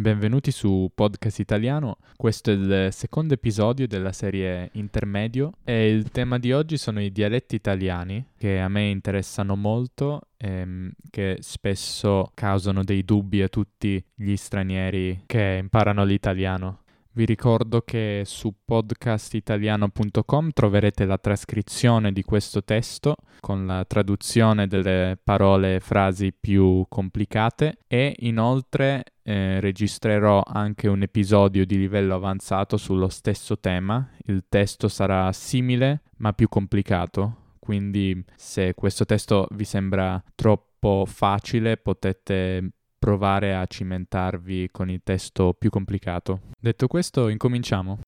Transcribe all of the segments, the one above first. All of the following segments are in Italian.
Benvenuti su Podcast Italiano, questo è il secondo episodio della serie Intermedio e il tema di oggi sono i dialetti italiani che a me interessano molto e che spesso causano dei dubbi a tutti gli stranieri che imparano l'italiano. Vi ricordo che su podcastitaliano.com troverete la trascrizione di questo testo con la traduzione delle parole e frasi più complicate e inoltre eh, registrerò anche un episodio di livello avanzato sullo stesso tema. Il testo sarà simile ma più complicato, quindi se questo testo vi sembra troppo facile potete provare a cimentarvi con il testo più complicato. Detto questo, incominciamo.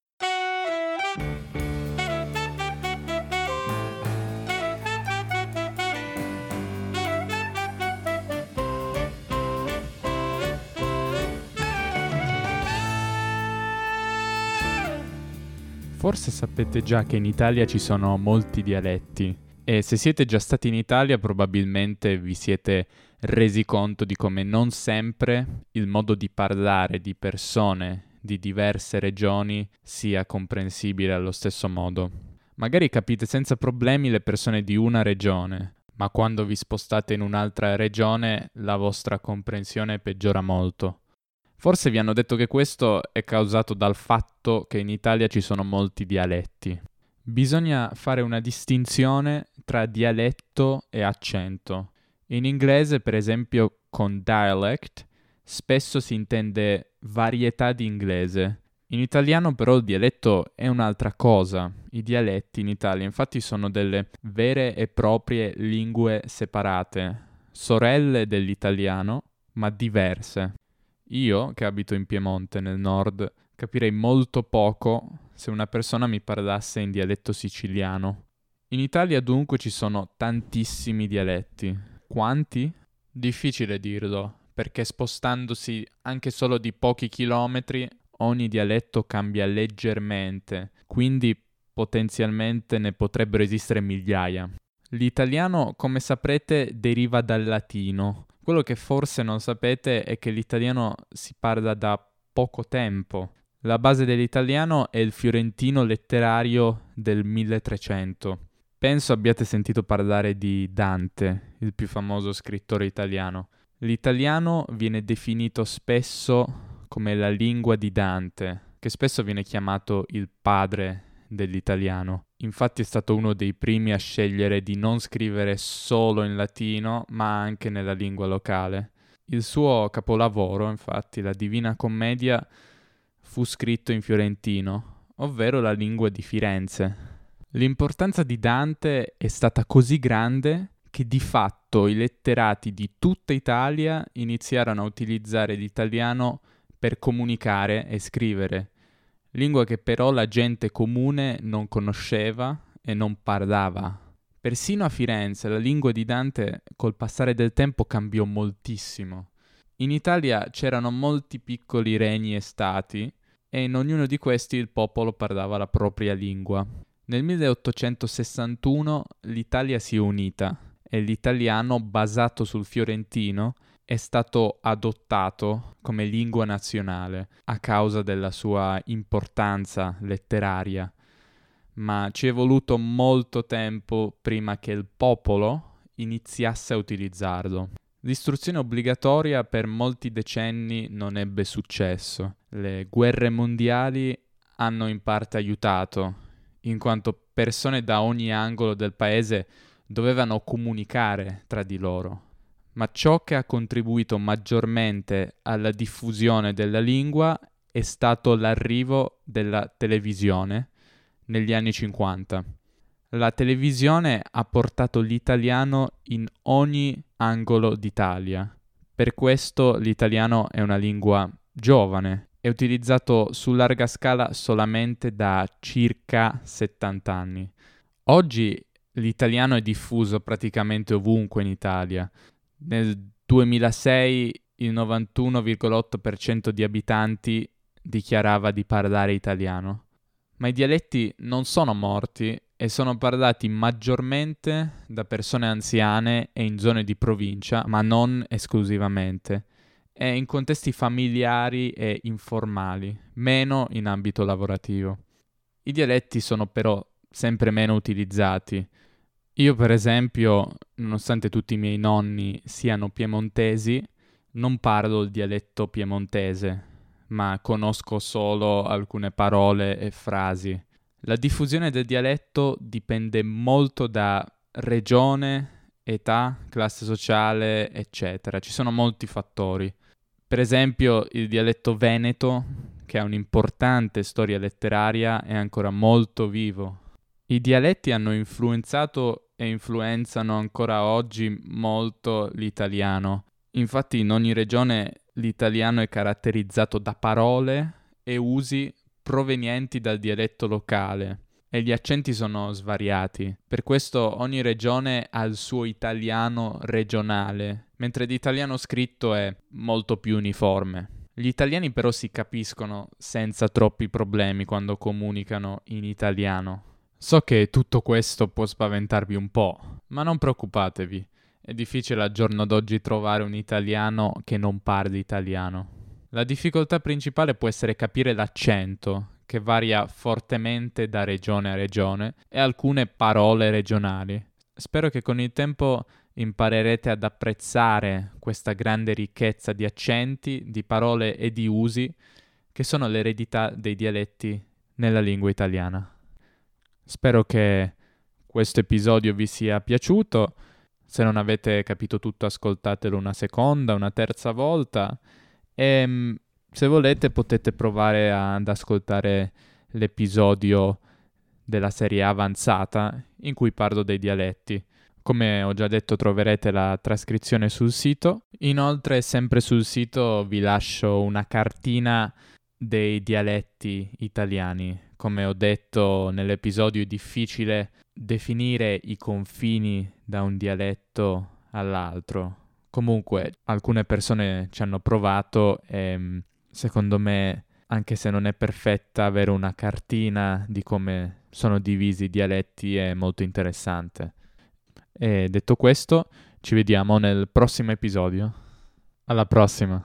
Forse sapete già che in Italia ci sono molti dialetti e se siete già stati in Italia probabilmente vi siete resi conto di come non sempre il modo di parlare di persone di diverse regioni sia comprensibile allo stesso modo. Magari capite senza problemi le persone di una regione, ma quando vi spostate in un'altra regione la vostra comprensione peggiora molto. Forse vi hanno detto che questo è causato dal fatto che in Italia ci sono molti dialetti. Bisogna fare una distinzione tra dialetto e accento. In inglese, per esempio, con dialect spesso si intende varietà di inglese. In italiano però il dialetto è un'altra cosa. I dialetti in Italia infatti sono delle vere e proprie lingue separate, sorelle dell'italiano, ma diverse. Io, che abito in Piemonte, nel nord, capirei molto poco se una persona mi parlasse in dialetto siciliano. In Italia dunque ci sono tantissimi dialetti, quanti? Difficile dirlo, perché spostandosi anche solo di pochi chilometri ogni dialetto cambia leggermente, quindi potenzialmente ne potrebbero esistere migliaia. L'italiano, come saprete, deriva dal latino. Quello che forse non sapete è che l'italiano si parla da poco tempo. La base dell'italiano è il fiorentino letterario del 1300. Penso abbiate sentito parlare di Dante, il più famoso scrittore italiano. L'italiano viene definito spesso come la lingua di Dante, che spesso viene chiamato il padre dell'italiano. Infatti è stato uno dei primi a scegliere di non scrivere solo in latino, ma anche nella lingua locale. Il suo capolavoro, infatti, la Divina Commedia, fu scritto in fiorentino, ovvero la lingua di Firenze. L'importanza di Dante è stata così grande che di fatto i letterati di tutta Italia iniziarono a utilizzare l'italiano per comunicare e scrivere, lingua che però la gente comune non conosceva e non parlava. Persino a Firenze la lingua di Dante col passare del tempo cambiò moltissimo. In Italia c'erano molti piccoli regni e stati e in ognuno di questi il popolo parlava la propria lingua. Nel 1861 l'Italia si è unita e l'italiano basato sul fiorentino è stato adottato come lingua nazionale a causa della sua importanza letteraria, ma ci è voluto molto tempo prima che il popolo iniziasse a utilizzarlo. L'istruzione obbligatoria per molti decenni non ebbe successo. Le guerre mondiali hanno in parte aiutato in quanto persone da ogni angolo del paese dovevano comunicare tra di loro. Ma ciò che ha contribuito maggiormente alla diffusione della lingua è stato l'arrivo della televisione negli anni 50. La televisione ha portato l'italiano in ogni angolo d'Italia. Per questo l'italiano è una lingua giovane è utilizzato su larga scala solamente da circa 70 anni. Oggi l'italiano è diffuso praticamente ovunque in Italia. Nel 2006 il 91,8% di abitanti dichiarava di parlare italiano. Ma i dialetti non sono morti e sono parlati maggiormente da persone anziane e in zone di provincia, ma non esclusivamente e in contesti familiari e informali, meno in ambito lavorativo. I dialetti sono però sempre meno utilizzati. Io, per esempio, nonostante tutti i miei nonni siano piemontesi, non parlo il dialetto piemontese, ma conosco solo alcune parole e frasi. La diffusione del dialetto dipende molto da regione, età, classe sociale, eccetera. Ci sono molti fattori. Per esempio, il dialetto veneto, che ha un'importante storia letteraria, è ancora molto vivo. I dialetti hanno influenzato e influenzano ancora oggi molto l'italiano. Infatti in ogni regione l'italiano è caratterizzato da parole e usi provenienti dal dialetto locale e gli accenti sono svariati. Per questo ogni regione ha il suo italiano regionale, mentre l'italiano scritto è molto più uniforme. Gli italiani però si capiscono senza troppi problemi quando comunicano in italiano. So che tutto questo può spaventarvi un po', ma non preoccupatevi. È difficile al giorno d'oggi trovare un italiano che non parli italiano. La difficoltà principale può essere capire l'accento, che varia fortemente da regione a regione, e alcune parole regionali. Spero che con il tempo imparerete ad apprezzare questa grande ricchezza di accenti, di parole e di usi che sono l'eredità dei dialetti nella lingua italiana. Spero che questo episodio vi sia piaciuto. Se non avete capito tutto, ascoltatelo una seconda, una terza volta. E ehm, se volete potete provare ad ascoltare l'episodio della serie avanzata in cui parlo dei dialetti. Come ho già detto troverete la trascrizione sul sito. Inoltre sempre sul sito vi lascio una cartina dei dialetti italiani. Come ho detto nell'episodio è difficile definire i confini da un dialetto all'altro. Comunque alcune persone ci hanno provato e mm, secondo me anche se non è perfetta avere una cartina di come sono divisi i dialetti è molto interessante. E detto questo, ci vediamo nel prossimo episodio. Alla prossima!